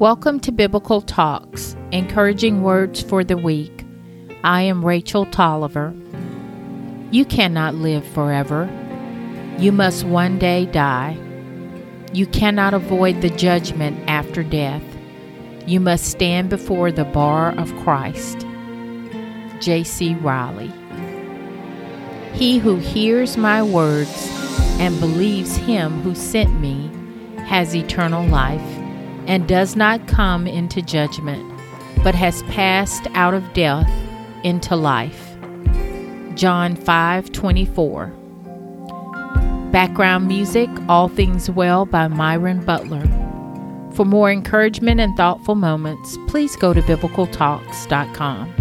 Welcome to Biblical Talks, encouraging words for the week. I am Rachel Tolliver. You cannot live forever. You must one day die. You cannot avoid the judgment after death. You must stand before the bar of Christ. J.C. Ryle. He who hears my words and believes him who sent me has eternal life and does not come into judgment, but has passed out of death into life. John 5:24. Background music All Things Well by Myron Butler. For more encouragement and thoughtful moments, please go to biblicaltalks.com.